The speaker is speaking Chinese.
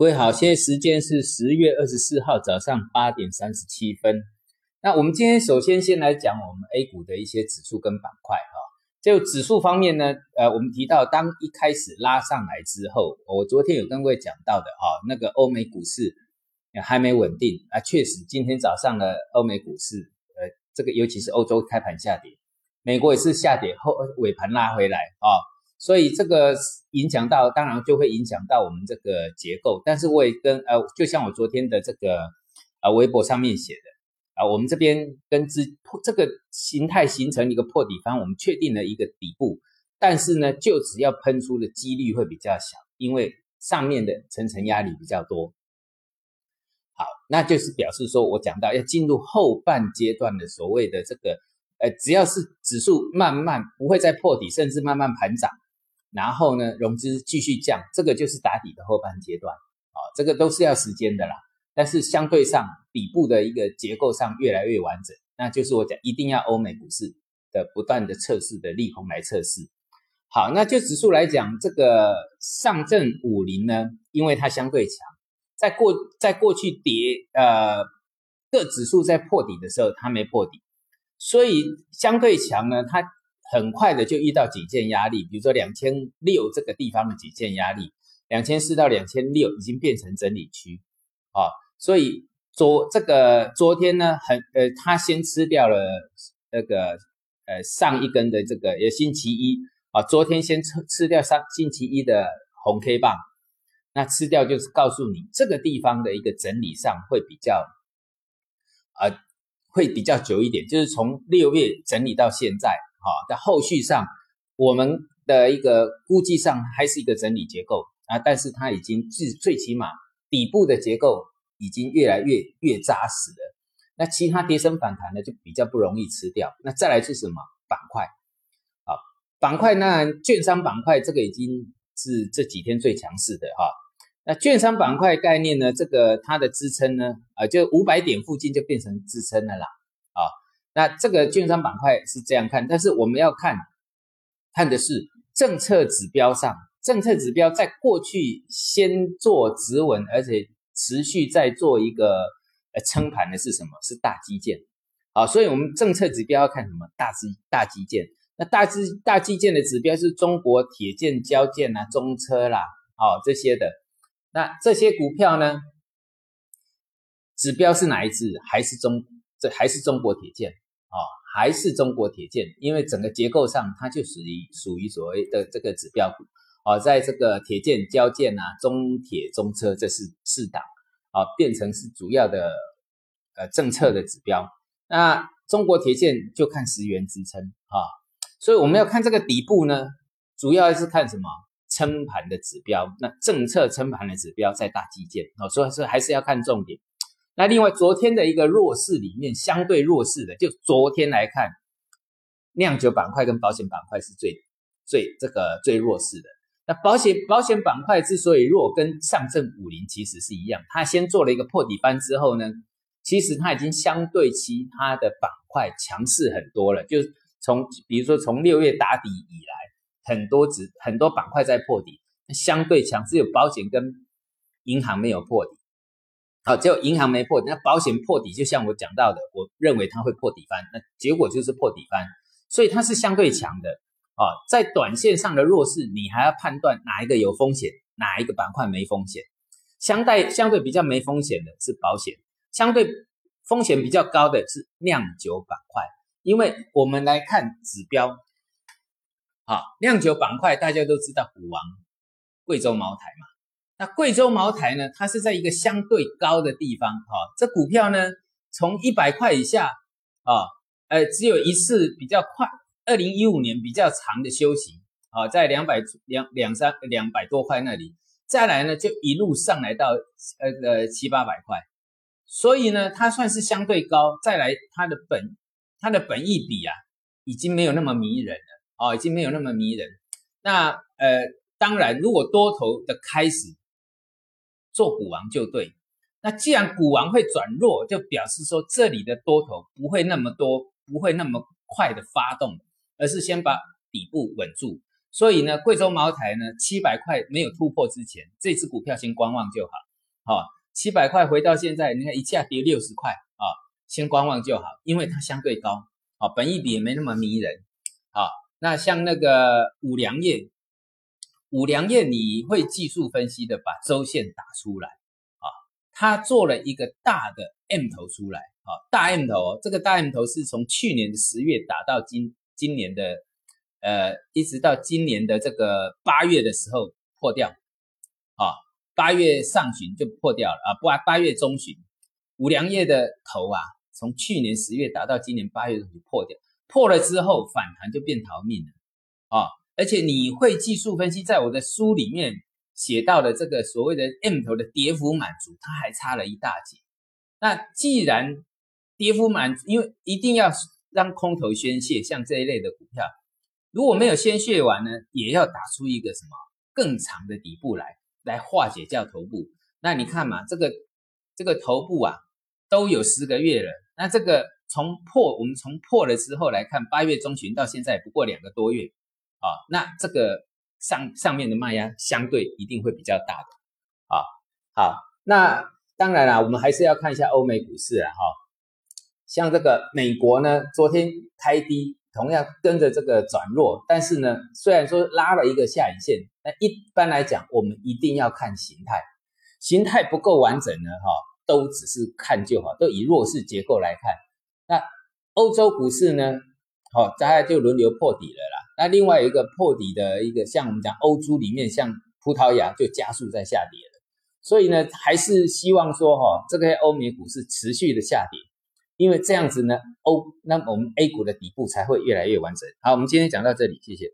各位好，现在时间是十月二十四号早上八点三十七分。那我们今天首先先来讲我们 A 股的一些指数跟板块哈。就指数方面呢，呃，我们提到当一开始拉上来之后，我昨天有跟各位讲到的哈，那个欧美股市还没稳定啊，确实今天早上的欧美股市，呃，这个尤其是欧洲开盘下跌，美国也是下跌后尾盘拉回来啊。所以这个影响到，当然就会影响到我们这个结构。但是我也跟呃，就像我昨天的这个呃微博上面写的啊，我们这边跟之这个形态形成一个破底方，我们确定了一个底部，但是呢，就只要喷出的几率会比较小，因为上面的层层压力比较多。好，那就是表示说我讲到要进入后半阶段的所谓的这个呃，只要是指数慢慢不会再破底，甚至慢慢盘涨。然后呢，融资继续降，这个就是打底的后半阶段啊，这个都是要时间的啦。但是相对上底部的一个结构上越来越完整，那就是我讲一定要欧美股市的不断的测试的利空来测试。好，那就指数来讲，这个上证五零呢，因为它相对强，在过在过去跌呃各指数在破底的时候，它没破底，所以相对强呢，它。很快的就遇到几件压力，比如说两千六这个地方的几件压力，两千四到两千六已经变成整理区啊，所以昨这个昨天呢，很呃，他先吃掉了那个呃上一根的这个也星期一啊，昨天先吃吃掉上星期一的红 K 棒，那吃掉就是告诉你这个地方的一个整理上会比较啊会比较久一点，就是从六月整理到现在。好，在后续上，我们的一个估计上还是一个整理结构啊，但是它已经最最起码底部的结构已经越来越越扎实了。那其他跌升反弹呢，就比较不容易吃掉。那再来是什么板块？啊，板块那券商板块这个已经是这几天最强势的哈。那券商板块概念呢，这个它的支撑呢，啊，就五百点附近就变成支撑了啦。那这个券商板块是这样看，但是我们要看看的是政策指标上，政策指标在过去先做止稳，而且持续在做一个呃撑盘的是什么？是大基建。好，所以我们政策指标要看什么？大基大基建。那大基大基建的指标是中国铁建、交建啊、中车啦，哦这些的。那这些股票呢？指标是哪一支？还是中？这还是中国铁建。啊，还是中国铁建，因为整个结构上它就属于属于所谓的这个指标股啊，在这个铁建、交建啊、中铁、中车这是四档啊，变成是主要的呃政策的指标。那中国铁建就看十元支撑啊，所以我们要看这个底部呢，主要是看什么撑盘的指标。那政策撑盘的指标在大基建啊，所以说还是要看重点。那另外，昨天的一个弱势里面，相对弱势的，就昨天来看，酿酒板块跟保险板块是最最这个最弱势的。那保险保险板块之所以弱，跟上证五零其实是一样，它先做了一个破底翻之后呢，其实它已经相对其他的板块强势很多了。就从比如说从六月打底以来，很多指很多板块在破底，相对强，只有保险跟银行没有破底。好，只有银行没破，那保险破底，就像我讲到的，我认为它会破底翻，那结果就是破底翻，所以它是相对强的啊。在短线上的弱势，你还要判断哪一个有风险，哪一个板块没风险。相对相对比较没风险的是保险，相对风险比较高的是酿酒板块。因为我们来看指标，好，酿酒板块大家都知道，股王贵州茅台嘛。那贵州茅台呢？它是在一个相对高的地方，哈，这股票呢，从一百块以下，啊，呃，只有一次比较快，二零一五年比较长的休息，啊，在两百两两三两百多块那里，再来呢，就一路上来到呃呃七八百块，所以呢，它算是相对高，再来它的本它的本益比啊，已经没有那么迷人了，哦，已经没有那么迷人。那呃，当然，如果多头的开始。做股王就对，那既然股王会转弱，就表示说这里的多头不会那么多，不会那么快的发动，而是先把底部稳住。所以呢，贵州茅台呢七百块没有突破之前，这只股票先观望就好。哈，七百块回到现在，你看一下跌六十块啊，先观望就好，因为它相对高啊，本益比也没那么迷人好。那像那个五粮液，五粮液你会技术分析的把周线打出来啊，它做了一个大的 M 头出来啊，大 M 头，这个大 M 头是从去年的十月打到今今年的。呃，一直到今年的这个八月的时候破掉，啊，八月上旬就破掉了啊，八八月中旬，五粮液的头啊，从去年十月打到今年八月就破掉，破了之后反弹就变逃命了，啊，而且你会技术分析，在我的书里面写到的这个所谓的 M 头的跌幅满足，它还差了一大截。那既然跌幅满，因为一定要让空头宣泄，像这一类的股票。如果没有先血完呢，也要打出一个什么更长的底部来，来化解掉头部。那你看嘛，这个这个头部啊，都有十个月了。那这个从破，我们从破了之后来看，八月中旬到现在不过两个多月啊。那这个上上面的卖压相对一定会比较大的啊。好，那当然啦，我们还是要看一下欧美股市啊。哈，像这个美国呢，昨天开低。同样跟着这个转弱，但是呢，虽然说拉了一个下影线，那一般来讲，我们一定要看形态，形态不够完整呢，哈，都只是看就好，都以弱势结构来看。那欧洲股市呢，好，大概就轮流破底了啦。那另外一个破底的一个，像我们讲欧洲里面，像葡萄牙就加速在下跌了。所以呢，还是希望说，哈，这个欧美股市持续的下跌。因为这样子呢，欧那我们 A 股的底部才会越来越完整。好，我们今天讲到这里，谢谢。